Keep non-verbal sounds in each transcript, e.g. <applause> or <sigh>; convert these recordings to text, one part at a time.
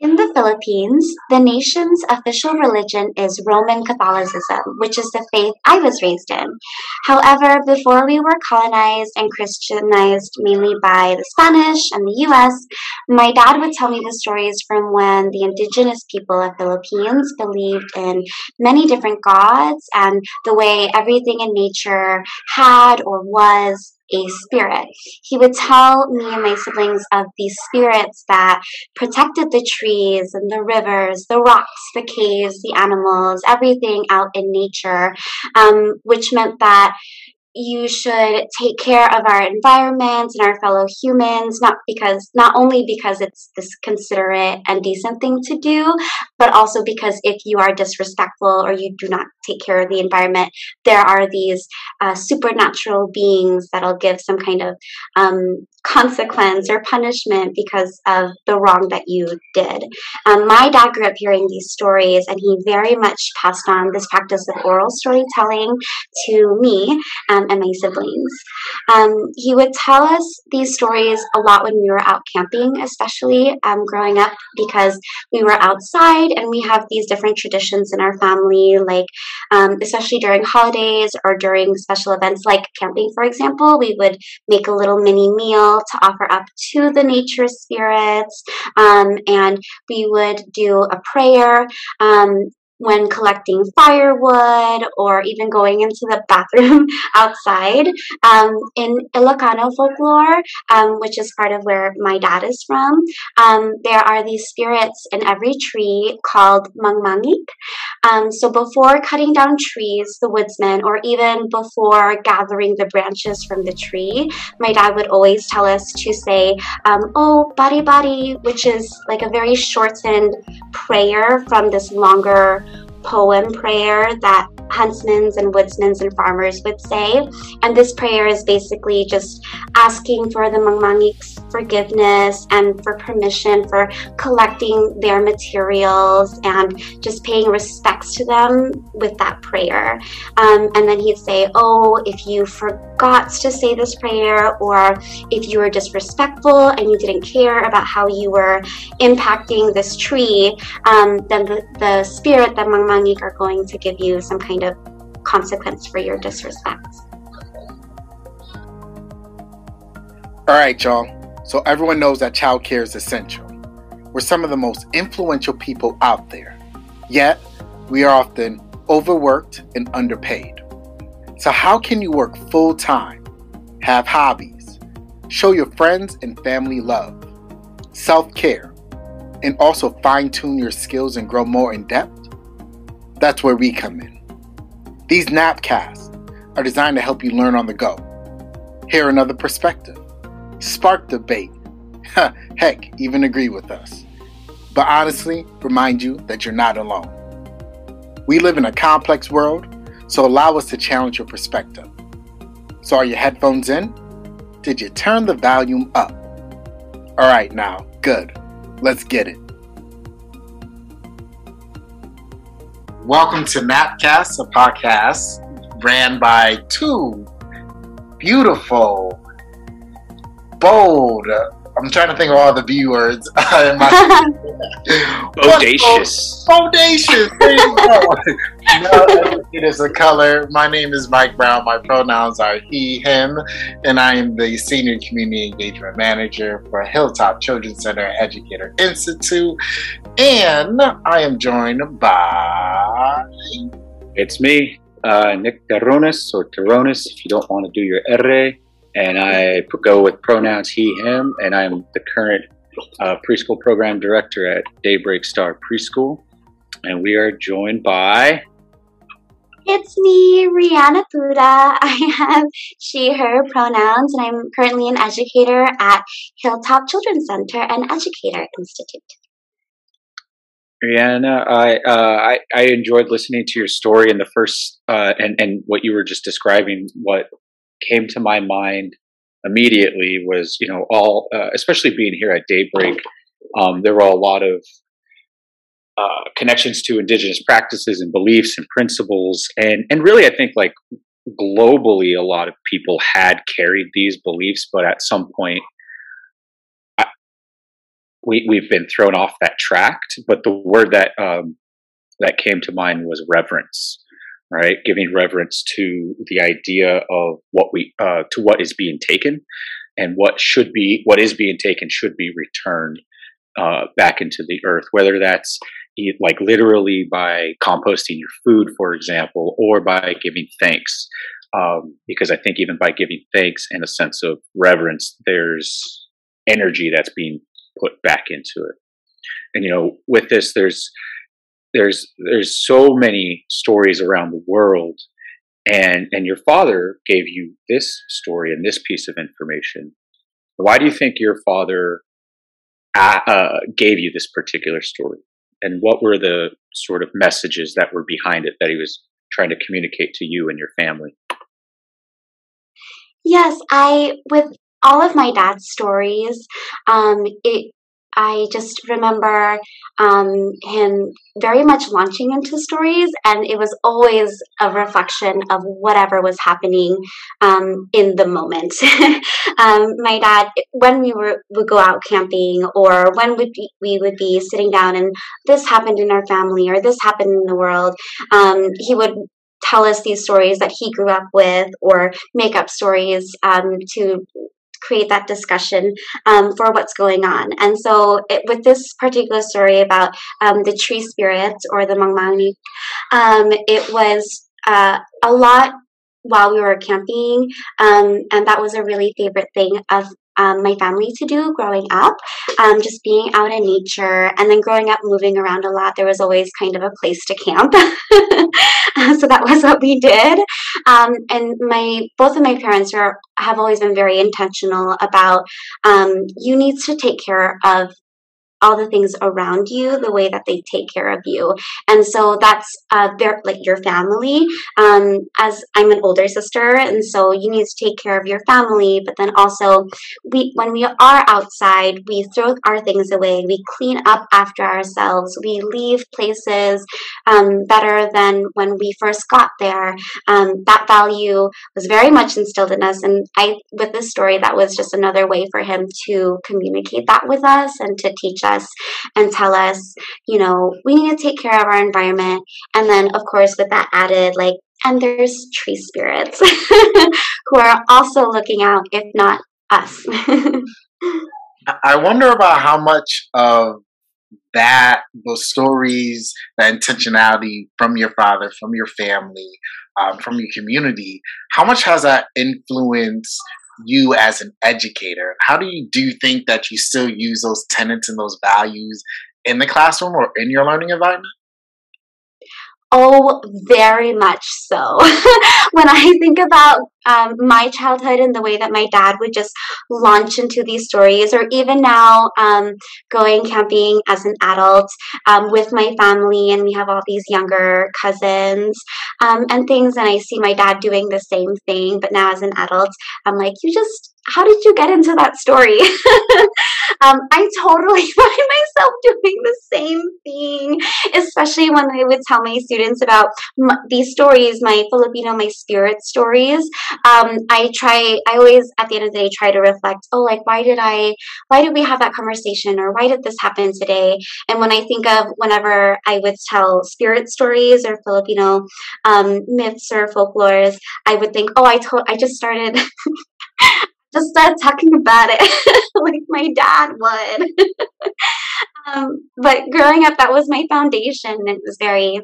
In the Philippines, the nation's official religion is Roman Catholicism, which is the faith I was raised in. However, before we were colonized and Christianized mainly by the Spanish and the US, my dad would tell me the stories from when the indigenous people of Philippines believed in many different gods and the way everything in nature had or was a spirit. He would tell me and my siblings of these spirits that protected the trees and the rivers, the rocks, the caves, the animals, everything out in nature, um, which meant that you should take care of our environment and our fellow humans not because not only because it's this considerate and decent thing to do but also because if you are disrespectful or you do not take care of the environment there are these uh, supernatural beings that'll give some kind of um, consequence or punishment because of the wrong that you did. Um, my dad grew up hearing these stories, and he very much passed on this practice of oral storytelling to me um, and my siblings. Um, he would tell us these stories a lot when we were out camping, especially um, growing up, because we were outside and we have these different traditions in our family, like um, especially during holidays or during special events like camping, for example, we would make a little mini meal to offer up to the nature spirits. Um, and we would do a prayer. Um, when collecting firewood or even going into the <laughs> bathroom outside. Um, in Ilocano folklore, um, which is part of where my dad is from, um, there are these spirits in every tree called mangmangkik. Um, so before cutting down trees, the woodsman, or even before gathering the branches from the tree, my dad would always tell us to say, um, oh, bari bari, which is like a very shortened prayer from this longer poem prayer that huntsmen and woodsmen and farmers would say. And this prayer is basically just asking for the Mangmangkik's forgiveness and for permission for collecting their materials and just paying respects to them with that prayer. Um, and then he'd say, Oh, if you forgot to say this prayer, or if you were disrespectful and you didn't care about how you were impacting this tree, um, then the, the spirit, the Mangmangkik, are going to give you some kind of consequence for your disrespect. All right, y'all. So everyone knows that childcare is essential. We're some of the most influential people out there. Yet, we are often overworked and underpaid. So, how can you work full time, have hobbies, show your friends and family love, self care, and also fine tune your skills and grow more in depth? That's where we come in. These Napcasts are designed to help you learn on the go, hear another perspective, spark debate, <laughs> heck, even agree with us. But honestly, remind you that you're not alone. We live in a complex world, so allow us to challenge your perspective. So, are your headphones in? Did you turn the volume up? All right, now, good. Let's get it. Welcome to Napcast, a podcast ran by two beautiful, bold, I'm trying to think of all the B words. <laughs> <laughs> Bodacious. Bodacious. There you go. <laughs> it is a color. My name is Mike Browne. My pronouns are he, him, and I am the Senior Community Engagement Manager for Hilltop Children's Center Educator Institute. And I am joined by. It's me, uh, Nick Terrones, or Terrones, if you don't want to do your R and I go with pronouns he, him, and I'm the current uh, preschool program director at Daybreak Star Preschool. And we are joined by. It's me, Reiane Abuda. <laughs> I have she, her pronouns, and I'm currently an educator at Hilltop Children's Center and Educator Institute. Rihanna, I, uh, I, I enjoyed listening to your story in the first uh, and and what you were just describing. What came to my mind immediately was, you know, all, uh, especially being here at Daybreak, um, there were a lot of uh, connections to indigenous practices and beliefs and principles, and and really, I think like globally, a lot of people had carried these beliefs, but at some point we we've been thrown off that track. But the word that um, that came to mind was reverence, right? Giving reverence to the idea of what we uh, to what is being taken, and what should be what is being taken should be returned uh, back into the earth, whether that's like literally by composting your food, for example, or by giving thanks. Um, because I think even by giving thanks and a sense of reverence, there's energy that's being put back into it. And you know, with this, there's there's there's so many stories around the world, and and your father gave you this story and this piece of information. Why do you think your father uh, uh gave you this particular story? and what were the sort of messages that were behind it that he was trying to communicate to you and your family? Yes, I with all of my dad's stories, um, it I just remember um, him very much launching into stories, and it was always a reflection of whatever was happening um, in the moment. <laughs> um, my dad, when we were would go out camping, or when be, we would be sitting down, and this happened in our family, or this happened in the world, um, he would tell us these stories that he grew up with or make up stories um, to create that discussion um, for what's going on. And so, it, with this particular story about um, the tree spirits or the Mangmani, um, it was uh, a lot while we were camping, um, and that was a really favorite thing of um, my family to do growing up, um, just being out in nature, and then growing up moving around a lot. There was always kind of a place to camp, <laughs> so that was what we did. Um, and my both of my parents are have always been very intentional about um, you need to take care of all the things around you the way that they take care of you. And so that's uh their like your family. Um as i'm an older sister and so you need to take care of your family but then also we when we are outside we throw our things away. We clean up after ourselves. We leave places um, better than when we first got there. Um, that value was very much instilled in us and i with this story that was just another way for him to communicate that with us and to teach us and tell us, you know, we need to take care of our environment. And then, of course, with that added, like, and there's tree spirits <laughs> who are also looking out, if not us. <laughs> I wonder about how much of that, those stories, that intentionality from your father, from your family, um, from your community, how much has that influenced you as an educator? How do you do you think that you still use those tenets and those values in the classroom or in your learning environment? Oh, very much so. <laughs> when I think about um, my childhood and the way that my dad would just launch into these stories, or even now um, going camping as an adult um, with my family, and we have all these younger cousins um, and things, and I see my dad doing the same thing, but now as an adult, I'm like, you just how did you get into that story? <laughs> um, I totally <laughs> find myself doing the same thing, especially when I would tell my students about these stories, my Filipino, my spirit stories. Um, I try, I always at the end of the day try to reflect, oh, like, why did I, why did we have that conversation or why did this happen today? And when I think of whenever I would tell spirit stories or Filipino um, myths or folklores, I would think, oh, I told, I just started. <laughs> just start talking about it <laughs> like my dad would. <laughs> um, but growing up, that was my foundation. It was very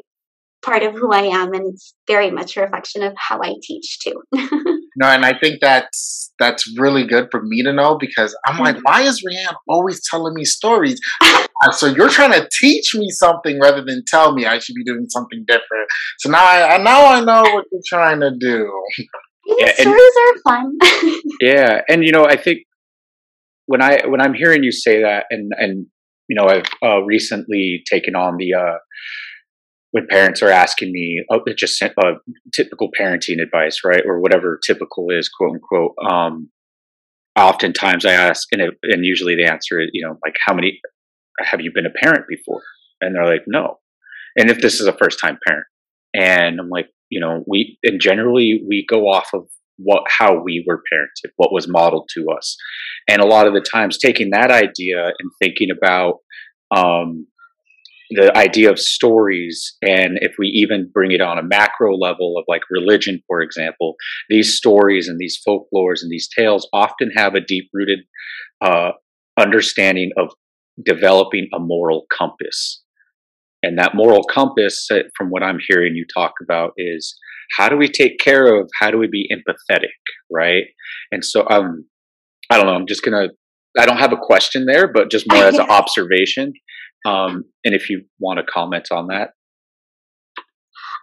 part of who I am, and it's very much a reflection of how I teach too. <laughs> no, and I think that's that's really good for me to know because I'm like, why is Reiane always telling me stories? so you're trying to teach me something rather than tell me I should be doing something different. So now I now I know what you're trying to do yeah, stories are fun. <laughs> yeah, and you know, I think when I when I'm hearing you say that, and and you know, I've uh, recently taken on the uh, when parents are asking me oh, just uh, typical parenting advice, right, or whatever typical is, quote unquote. Um, oftentimes I ask, and it, and usually the answer is, you know, like how many have you been a parent before? And they're like, no. And if this is a first time parent, and I'm like, you know, we and generally we go off of what how we were parented, what was modeled to us, and a lot of the times taking that idea and thinking about um, the idea of stories and if we even bring it on a macro level of like religion for example these stories and these folklores and these tales often have a deep rooted uh, understanding of developing a moral compass and that moral compass uh, from what i'm hearing you talk about is how do we take care of how do we be empathetic right and so um i don't know i'm just gonna i don't have a question there but just more as an <laughs> observation um, and if you want to comment on that.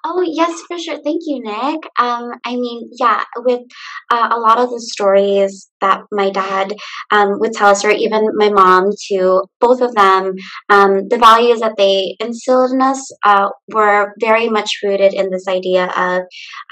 Oh, yes, for sure. Thank you, Nick. Um, I mean, yeah, with uh, a lot of the stories that my dad um, would tell us, or even my mom too, both of them, um, the values that they instilled in us uh, were very much rooted in this idea of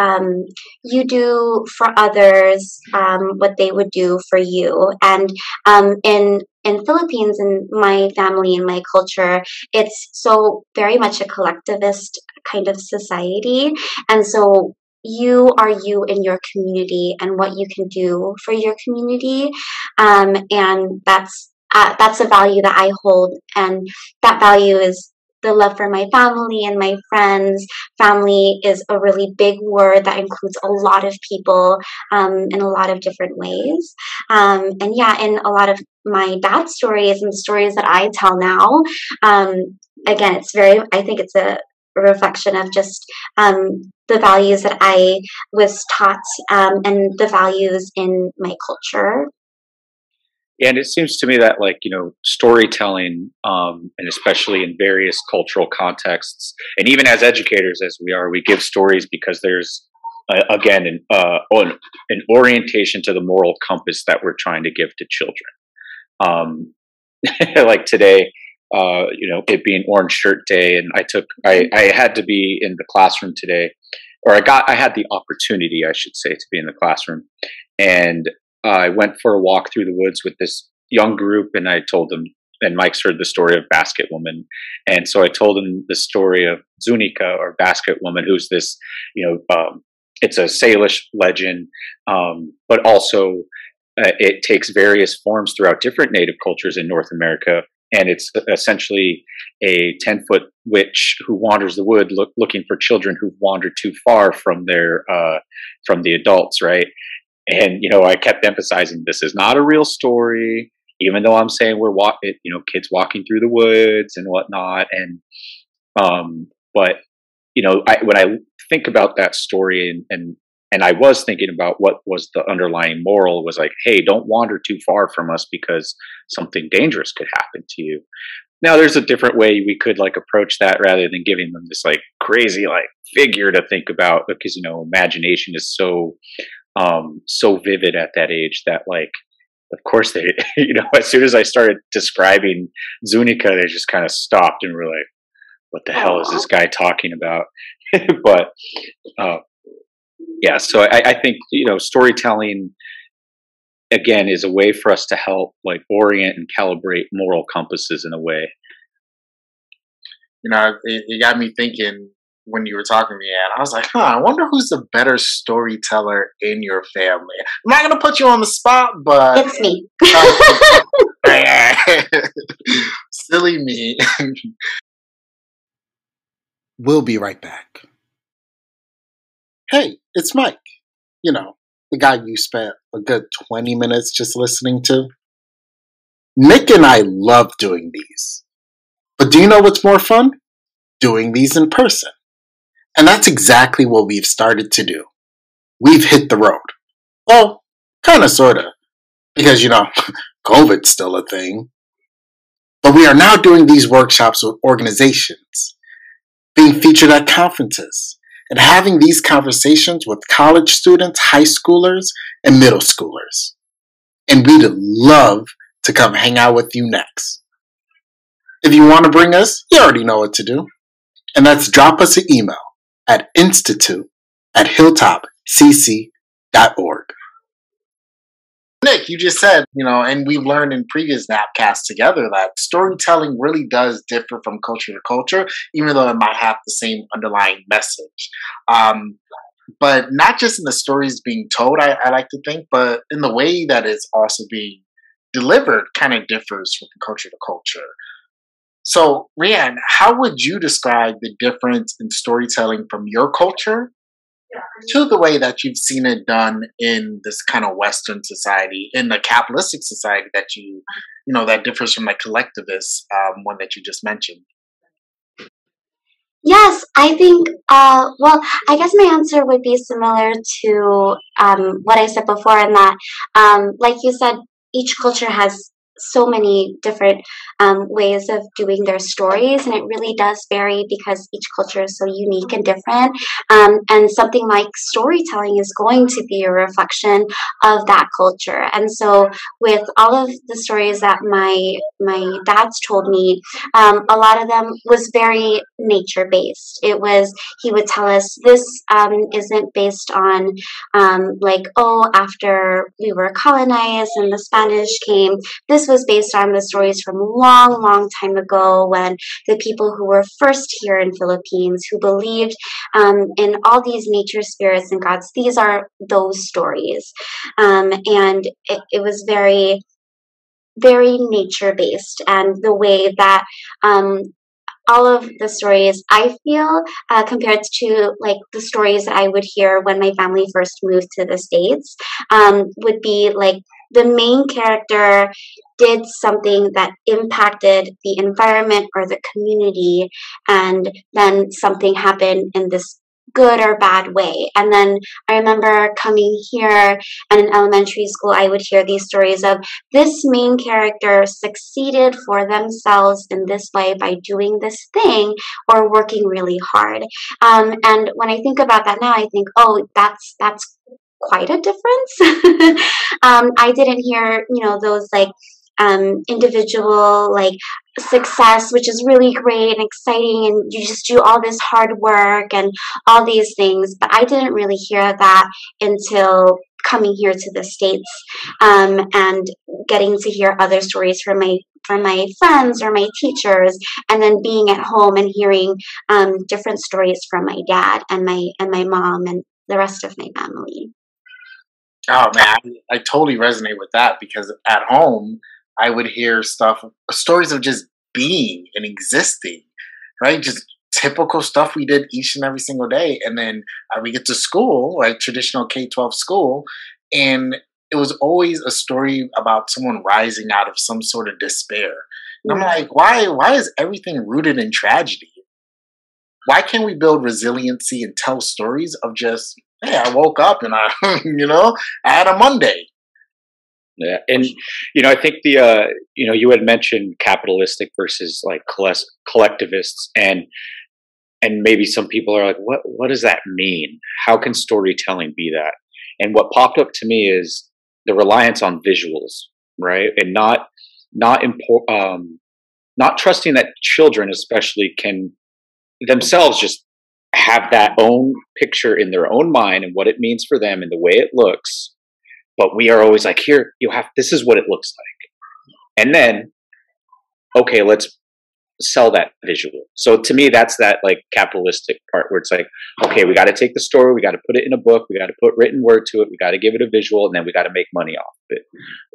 um, you do for others um, what they would do for you. And um, in in Philippines in my family and my culture, it's so very much a collectivist kind of society. And so you are you in your community and what you can do for your community. Um, and that's uh, that's a value that I hold, and that value is the love for my family and my friends. Family is a really big word that includes a lot of people um, in a lot of different ways. Um, and yeah, in a lot of my dad's stories and stories that I tell now, um, again, it's very, I think it's a reflection of just um, the values that I was taught um, and the values in my culture and it seems to me that like you know storytelling um, and especially in various cultural contexts and even as educators as we are we give stories because there's uh, again an, uh, an orientation to the moral compass that we're trying to give to children. Um, <laughs> like today uh, you know it being orange shirt day and i took I, I had to be in the classroom today or i got i had the opportunity i should say to be in the classroom. And I went for a walk through the woods with this young group, and I told them. And Mike's heard the story of Basket Woman, and so I told him the story of Zunika or Basket Woman, who's this, you know, um, it's a Salish legend, um, but also uh, it takes various forms throughout different native cultures in North America. And it's essentially a 10 foot witch who wanders the wood look, looking for children who've wandered too far from their, uh, from the adults, right? And you know, I kept emphasizing this is not a real story, even though I'm saying we're walking, you know, kids walking through the woods and whatnot. And um, but you know, I, when I think about that story and, and and I was thinking about what was the underlying moral was like, hey, don't wander too far from us because something dangerous could happen to you. Now there's a different way we could like approach that rather than giving them this like crazy like figure to think about because you know imagination is so um, so vivid at that age that like of course they <laughs> you know as soon as i started describing zunica they just kind of stopped and were like what the Aww. hell is this guy talking about <laughs> but uh, yeah so I, I think you know storytelling again is a way for us to help like orient and calibrate moral compasses in a way you know it, it got me thinking when you were talking to me, and I was like, huh, I wonder who's the better storyteller in your family. I'm not gonna put you on the spot, but it's me. <laughs> Silly me. <laughs> we'll be right back. Hey, it's Mike. You know, the guy you spent a good 20 minutes just listening to. Nick and I love doing these. But do you know what's more fun? Doing these in person. And that's exactly what we've started to do. We've hit the road. Well, kind of, sort of. Because, you know, <laughs> COVID's still a thing. But we are now doing these workshops with organizations, being featured at conferences, and having these conversations with college students, high schoolers, and middle schoolers. And we'd love to come hang out with you next. If you want to bring us, you already know what to do. And that's drop us an email at institute at hilltopcc.org. Nick, you just said, you know, and we've learned in previous Napcasts together that storytelling really does differ from culture to culture, even though it might have the same underlying message. Um, but not just in the stories being told, I, I like to think, but in the way that it's also being delivered kind of differs from culture to culture. So, Reiane, how would you describe the difference in storytelling from your culture to the way that you've seen it done in this kind of Western society, in the capitalistic society that you, you know, that differs from the collectivist um, one that you just mentioned? Yes, I think, uh, well, I guess my answer would be similar to um, what I said before, in that, um, like you said, each culture has so many different um, ways of doing their stories, and it really does vary because each culture is so unique and different. Um, and something like storytelling is going to be a reflection of that culture. And so, with all of the stories that my my dad's told me, um, a lot of them was very nature based. It was he would tell us this um, isn't based on um, like oh after we were colonized and the Spanish came. This was based on the stories from long, long time ago when the people who were first here in Philippines, who believed um, in all these nature spirits and gods, these are those stories. Um, and it, it was very very nature based and the way that um, all of the stories I feel uh, compared to like the stories I would hear when my family first moved to the States um, would be like the main character did something that impacted the environment or the community and then something happened in this good or bad way. And then I remember coming here and in elementary school, I would hear these stories of this main character succeeded for themselves in this way by doing this thing or working really hard. Um, and when I think about that now, I think, oh, that's that's quite a difference. <laughs> um, I didn't hear, you know, those like um, individual like success, which is really great and exciting, and you just do all this hard work and all these things. But I didn't really hear that until coming here to the states um, and getting to hear other stories from my from my friends or my teachers, and then being at home and hearing um, different stories from my dad and my and my mom and the rest of my family. Oh man, I, I totally resonate with that because at home I would hear stuff, stories of just being and existing, right? Just typical stuff we did each and every single day. And then uh, we get to school, like traditional K 12 school, and it was always a story about someone rising out of some sort of despair. And I'm like, why, why is everything rooted in tragedy? Why can't we build resiliency and tell stories of just, hey, I woke up and I, <laughs> you know, I had a Monday. Yeah, and you know, I think the uh, you know you had mentioned capitalistic versus like collectivists, and and maybe some people are like, what what does that mean? How can storytelling be that? And what popped up to me is the reliance on visuals, right, and not not import um, not trusting that children, especially, can themselves just have that own picture in their own mind and what it means for them and the way it looks but we are always like here you have this is what it looks like. And then okay let's sell that visual. So to me that's that like capitalistic part where it's like okay we got to take the story we got to put it in a book we got to put written word to it we got to give it a visual and then we got to make money off of it.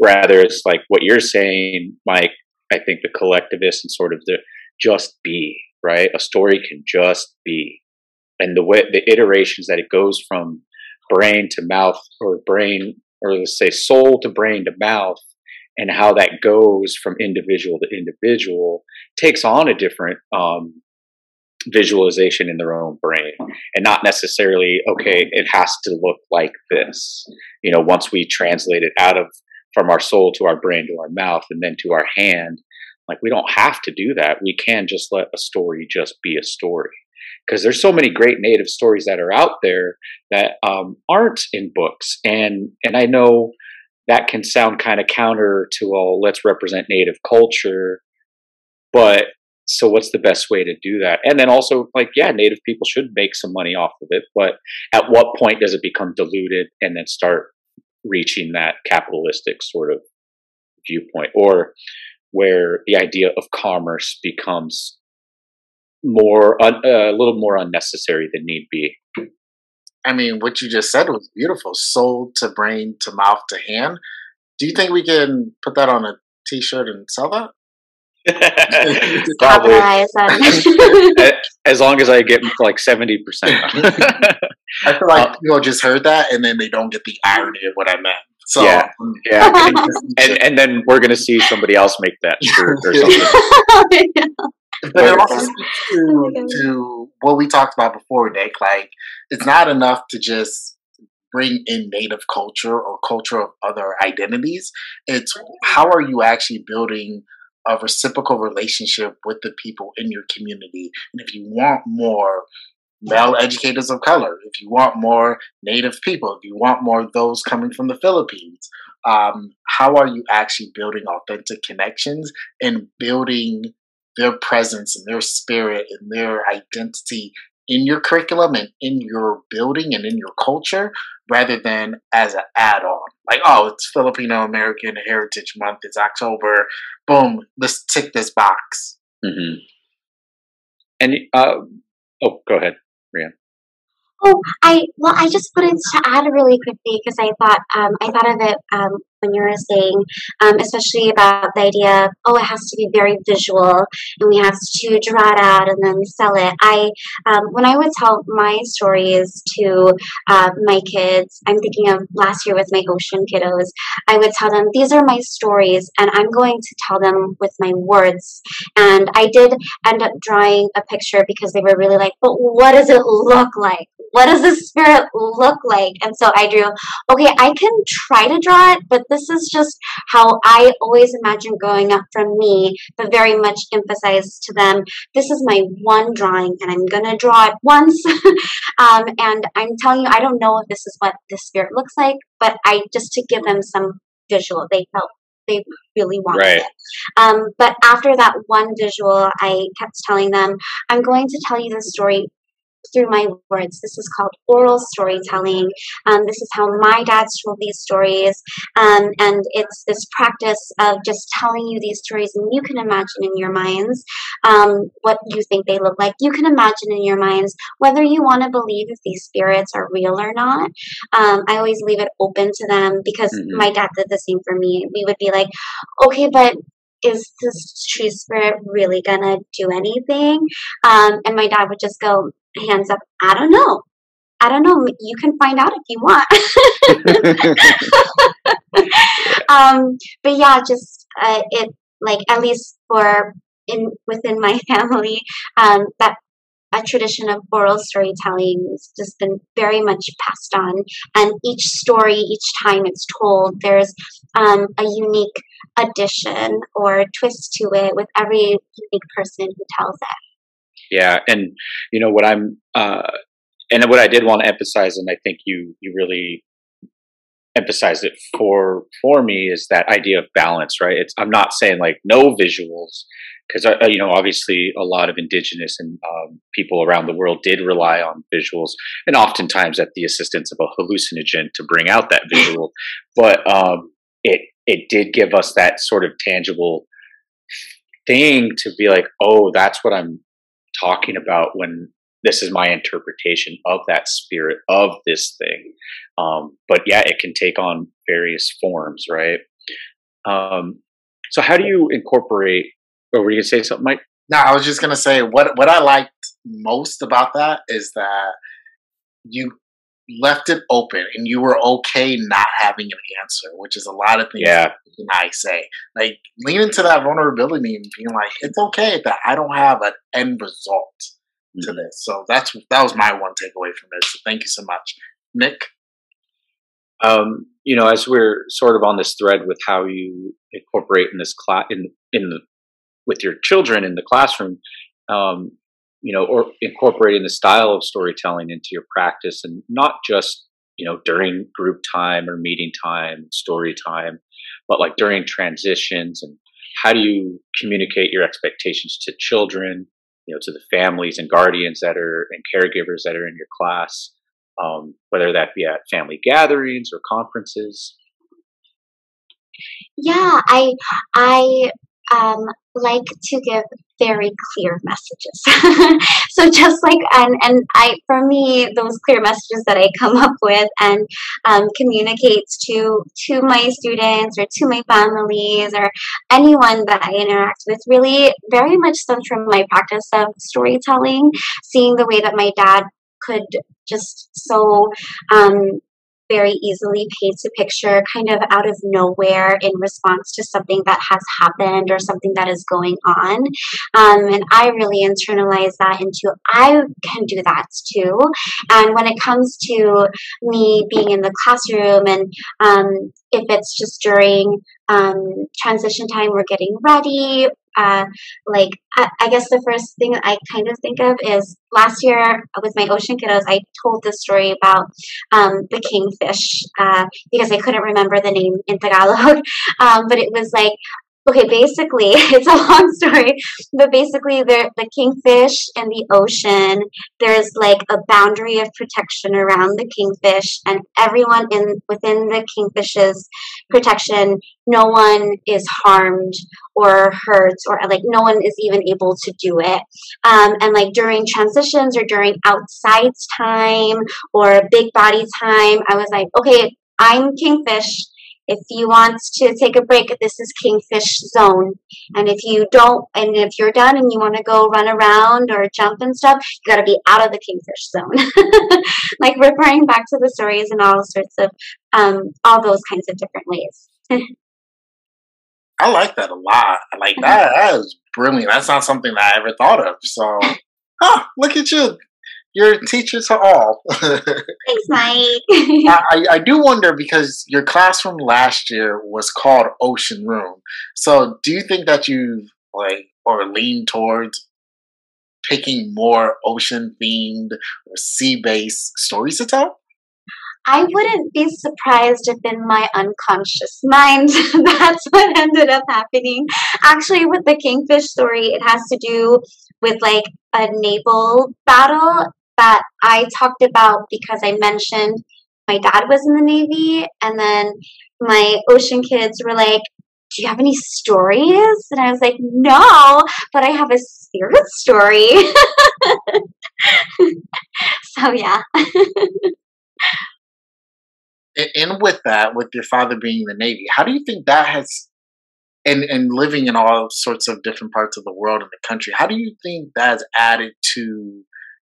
Rather it's like what you're saying mike i think the collectivist and sort of the just be right? A story can just be and the way the iterations that it goes from brain to mouth or brain or let's say soul to brain to mouth and how that goes from individual to individual takes on a different um, visualization in their own brain and not necessarily okay it has to look like this. You know once we translate it out of from our soul to our brain to our mouth and then to our hand like we don't have to do that. We can just let a story just be a story because there's so many great native stories that are out there that um, aren't in books. And and i know that can sound kind of counter to well let's represent native culture but so what's the best way to do that? And then also like yeah native people should make some money off of it but at what point does it become diluted and then start reaching that capitalistic sort of viewpoint? Or where the idea of commerce becomes more uh, a little more unnecessary than need be. I mean, what you just said was beautiful. Soul to brain to mouth to hand. Do you think we can put that on a T-shirt and sell that? <laughs> Probably. <laughs> as long as I get like seventy percent. <laughs> I feel like uh, people just heard that and then they don't get the irony of what I meant. So yeah, yeah, and and then we're gonna see somebody else make that shirt or something. But it also to, to what we talked about before, Nick. Like, it's not enough to just bring in native culture or culture of other identities. It's how are you actually building a reciprocal relationship with the people in your community. And if you want more male educators of color, if you want more Native people, if you want more of those coming from the Philippines, um, how are you actually building authentic connections and building their presence and their spirit and their identity in your curriculum and in your building and in your culture rather than as an add-on like oh it's filipino american heritage month it's october boom let's tick this box mm-hmm. and uh, oh go ahead Reiane. Oh, I well, I just wanted to add really quickly because I thought um, I thought of it um, when you were saying, um, especially about the idea, of, oh, it has to be very visual, and we have to draw it out and then sell it. I, um, when I would tell my stories to uh, my kids, I'm thinking of last year with my Ocean kiddos, I would tell them, these are my stories, and I'm going to tell them with my words. And I did end up drawing a picture because they were really like, but what does it look like? What does the spirit look like? And so I drew, okay, I can try to draw it, but this is just how I always imagine growing up from me, but very much emphasized to them. This is my one drawing, and I'm gonna draw it once. <laughs> um, and I'm telling you, I don't know if this is what the spirit looks like, but I just to give them some visual. They felt they really wanted right. it. Um, but after that one visual, I kept telling them, I'm going to tell you the story through my words. This is called oral storytelling. Um, this is how my dad told these stories. Um, and it's this practice of just telling you these stories, and you can imagine in your minds um, what you think they look like. You can imagine in your minds whether you want to believe if these spirits are real or not. Um, I always leave it open to them because mm-hmm. my dad did the same for me. We would be like, okay, but is this tree spirit really gonna do anything? Um, and my dad would just go, hands up, I don't know. I don't know. You can find out if you want. <laughs> um, but yeah, just uh, it like at least for in within my <laughs> family, um, that a tradition of oral storytelling has just been very much passed on. And each story, each time it's told, there's um, a unique addition or twist to it with every unique person who tells it. Yeah, and you know what I'm, uh, and what I did want to emphasize, and I think you you really emphasized it for for me is that idea of balance, right? It's I'm not saying like no visuals because uh, you know obviously a lot of indigenous and um, people around the world did rely on visuals and oftentimes at the assistance of a hallucinogen to bring out that visual but um, it it did give us that sort of tangible thing to be like oh that's what i'm talking about when this is my interpretation of that spirit of this thing. Um, but yeah, it can take on various forms, right? Um, so how do you incorporate? Or were you gonna say something, Mike? No, I was just gonna say what what I liked most about that is that you left it open and you were okay not having an answer, which is a lot of things yeah. I say. Like lean into that vulnerability and being like, it's okay that I don't have an end result mm-hmm. to this. So that's that was my one takeaway from it. So thank you so much. Nick? Um, you know, as we're sort of on this thread with how you incorporate in this class in in the with your children in the classroom, um, you know, or incorporating the style of storytelling into your practice and not just, you know, during group time or meeting time, story time, but like during transitions and how do you communicate your expectations to children, you know, to the families and guardians that are and caregivers that are in your class, um, whether that be at family gatherings or conferences? Yeah, I I um, like to give very clear messages. <laughs> so just like and and I for me those clear messages that I come up with and um, communicates to to my students or to my families or anyone that I interact with really very much stems from my practice of storytelling, seeing the way that my dad could just so um, very easily paints a picture kind of out of nowhere in response to something that has happened or something that is going on. Um, and I really internalize that into I can do that too. And when it comes to me being in the classroom and um, if it's just during um, transition time, we're getting ready, uh, like I, I, guess the first thing I kind of think of is last year with my ocean kiddos, I told the story about um, the kingfish uh, because I couldn't remember the name in Tagalog, <laughs> um, but it was like okay, basically, <laughs> it's a long story, but basically, the the kingfish and the ocean, there's like a boundary of protection around the kingfish, and everyone in within the kingfish's protection, no one is harmed or hurt, or like no one is even able to do it. Um, and like during transitions or during outside time or big body time, I was like, okay, I'm kingfish if you want to take a break, this is Kingfish Zone. And if you don't, and if you're done and you want to go run around or jump and stuff, you got to be out of the Kingfish Zone. <laughs> like referring back to the stories and all sorts of, um, all those kinds of different ways. <laughs> I like that a lot. I like that. That is brilliant. That's not something that I ever thought of. So, <laughs> huh, look at you you're a teacher to all. <laughs> Thanks, Mike. <laughs> I, I do wonder because your classroom last year was called Ocean Room. So do you think that you like or lean towards picking more ocean themed or sea based stories to tell? I wouldn't be surprised if in my unconscious mind <laughs> that's what ended up happening. Actually, with the kingfish story, it has to do with like a naval battle that I talked about because I mentioned my dad was in the Navy, and then my ocean kids were like, do you have any stories? And I was like, no, but I have a spirit story. <laughs> so, yeah. and with that, with your father being in the Navy, how do you think that has, and, and living in all sorts of different parts of the world and the country, how do you think that has added to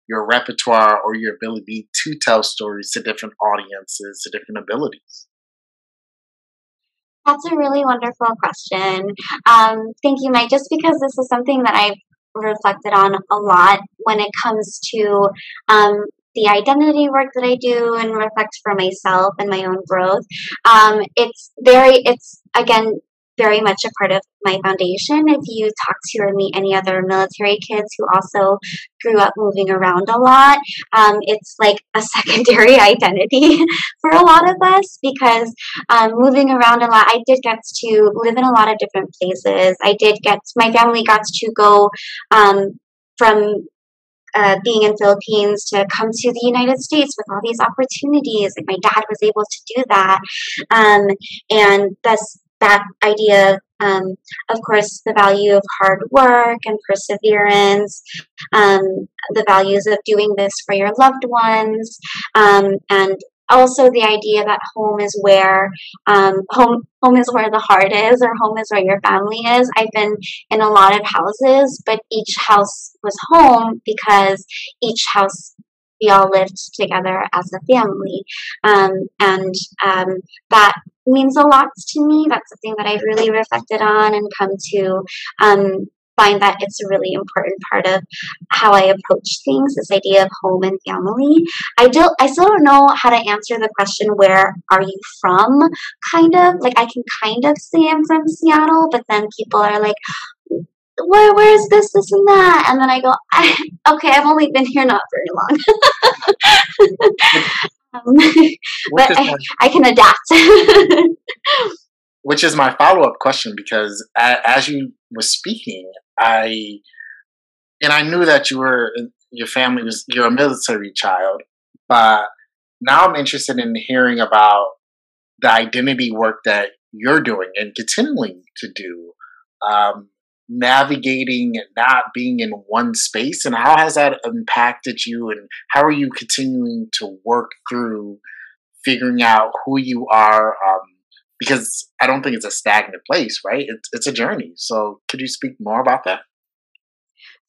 your repertoire or your ability to tell stories to different audiences, to different abilities? That's a really wonderful question. Um, thank you, Mike. Just because this is something that I've reflected on a lot when it comes to um, the identity work that I do and reflect for myself and my own growth. Um, it's very, it's again, very much a part of my foundation. If you talk to or meet any other military kids who also grew up moving around a lot, um, it's like a <laughs> secondary identity for a lot of us because um, moving around a lot, I did get to live in a lot of different places. I did get, my family got to go um, from uh, being in Philippines to come to the United States with all these opportunities. Like my dad was able to do that, um, and thus that idea, um, of course, the value of hard work and perseverance, um, the values of doing this for your loved ones, um, and also the idea that home is where um, home home is where the heart is or home is where your family is. I've been in a lot of houses but each house was home because each house we all lived together as a family. Um, and um, that means a lot to me. That's something that I've really reflected on and come to um, find that it's a really important part of how I approach things, this idea of home and family. I don't I still don't know how to answer the question where are you from kind of like I can kind of say I'm from Seattle, but then people are like, where where is this this and that? And then i go I, okay i've only been here not very long. <laughs> Um, but I, I, can adapt. Which is my follow-up question because as you were speaking i and i knew that you were your family was you're a military child but now i'm interested in hearing about the identity work that you're doing and continuing to do. Um, navigating not being in one space? And how has that impacted you? And how are you continuing to work through figuring out who you are um, because i don't think it's a stagnant place right? It's, it's a journey. So could you speak more about that?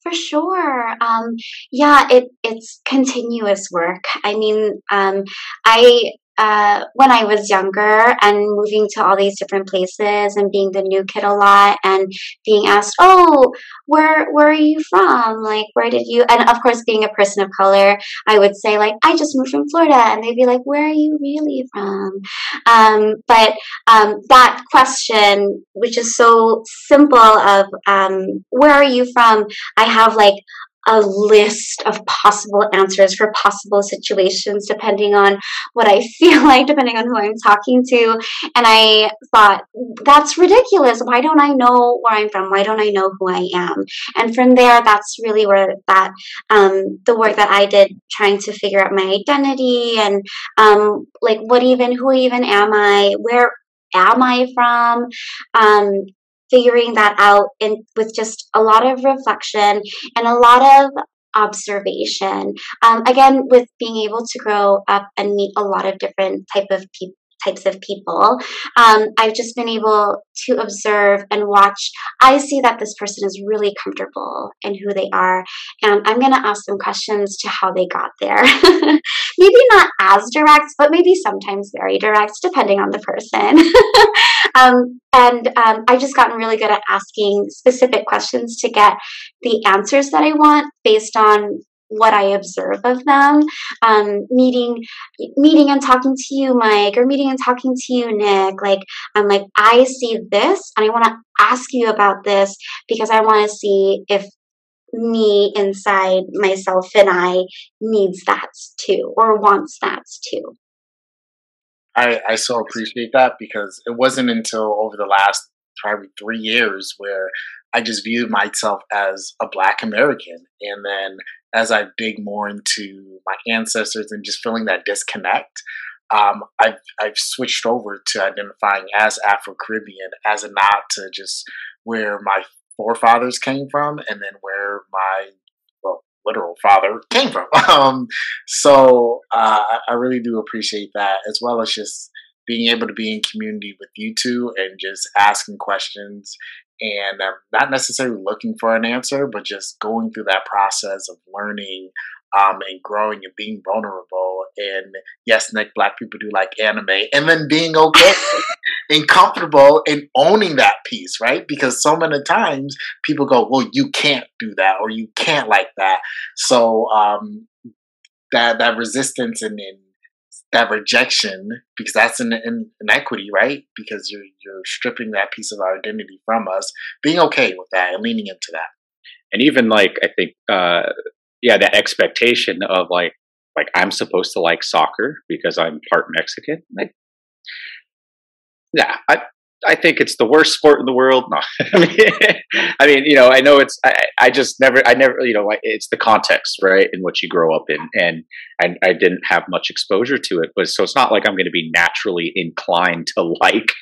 For sure. Um, yeah, it it's continuous work. I mean, um, I uh, when I was younger and moving to all these different places and being the new kid a lot and being asked, "Oh, where where are you from? Like, where did you?" And of course, being a person of color, I would say like, "I just moved from Florida," and they'd be like, "Where are you really from?" Um, but um, that question, which is so simple, of um, "Where are you from?" I have like a list of possible answers for possible situations depending on what I <laughs> feel like, depending on who I'm talking to. And I thought, that's ridiculous. Why don't I know where I'm from? Why don't I know who I am? And from there, that's really where that, um, the work that I did trying to figure out my identity and, um, like, what even, who even am I? Where, am I from? Um, figuring that out in with just a lot of reflection and a lot of observation. Um, again with being able to grow up and meet a lot of different type of people types of people. Um, I've just been able to observe and watch. I see that this person is really comfortable in who they are, and I'm going to ask them questions to how they got there. <laughs> maybe not as direct, but maybe sometimes very direct, depending on the person. <laughs> um, and um, I've just gotten really good at asking specific questions to get the answers that I want based on what I observe of them. Um, meeting, meeting and talking to you, Mike, or meeting and talking to you, Nick. Like I'm like, I see this, and I want to ask you about this because I want to see if me inside myself and I needs that too, or wants that too. I, I so appreciate that because it wasn't until over the last probably three years where I just viewed myself as a black American. And then as I dig more into my ancestors and just feeling that disconnect, um, I've, I've switched over to identifying as Afro Caribbean as a nod to just where my forefathers came from and then where my well, literal father came from. <laughs> Um, so uh, I really do appreciate that, as well as just being able to be in community with you two and just asking questions and um, not necessarily looking for an answer, but just going through that process of learning um, and growing and being vulnerable. And yes, Nick, black people do like anime, and then being okay <laughs> and comfortable and owning that piece, right? Because so many times people go, "Well, you can't do that," or "You can't like that." So um, that that resistance and, and that rejection because that's an, an inequity, right? Because you're you're stripping that piece of our identity from us. Being okay with that and leaning into that, and even like I think, uh, yeah, that expectation of like like I'm supposed to like soccer because I'm part Mexican. Like, yeah, I I think it's the worst sport in the world. No, <laughs> I mean, you know, I know it's. I, I just never, I never, you know, it's the context, right, in which you grow up in, and I, I didn't have much exposure to it. But so it's not like I'm going to be naturally inclined to <laughs> like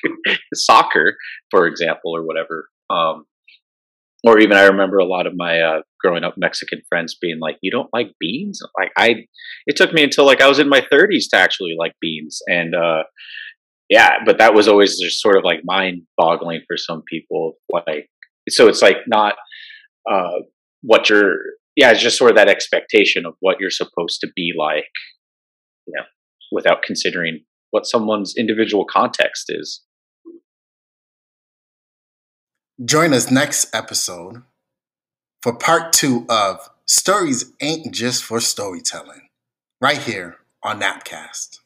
soccer, for example, or whatever. Um, or even I remember a lot of my uh, growing up Mexican friends being like, "You don't like beans?" Like I, it took me until like I was in my 30s to actually like beans, and uh, yeah, but that was always just sort of like mind boggling for some people. Like, so it's like not uh, what you're, yeah, it's just sort of that expectation of what you're supposed to be like, you know, without considering what someone's individual context is. Join us next episode for part two of Stories Ain't Just for Storytelling, right here on Napcast.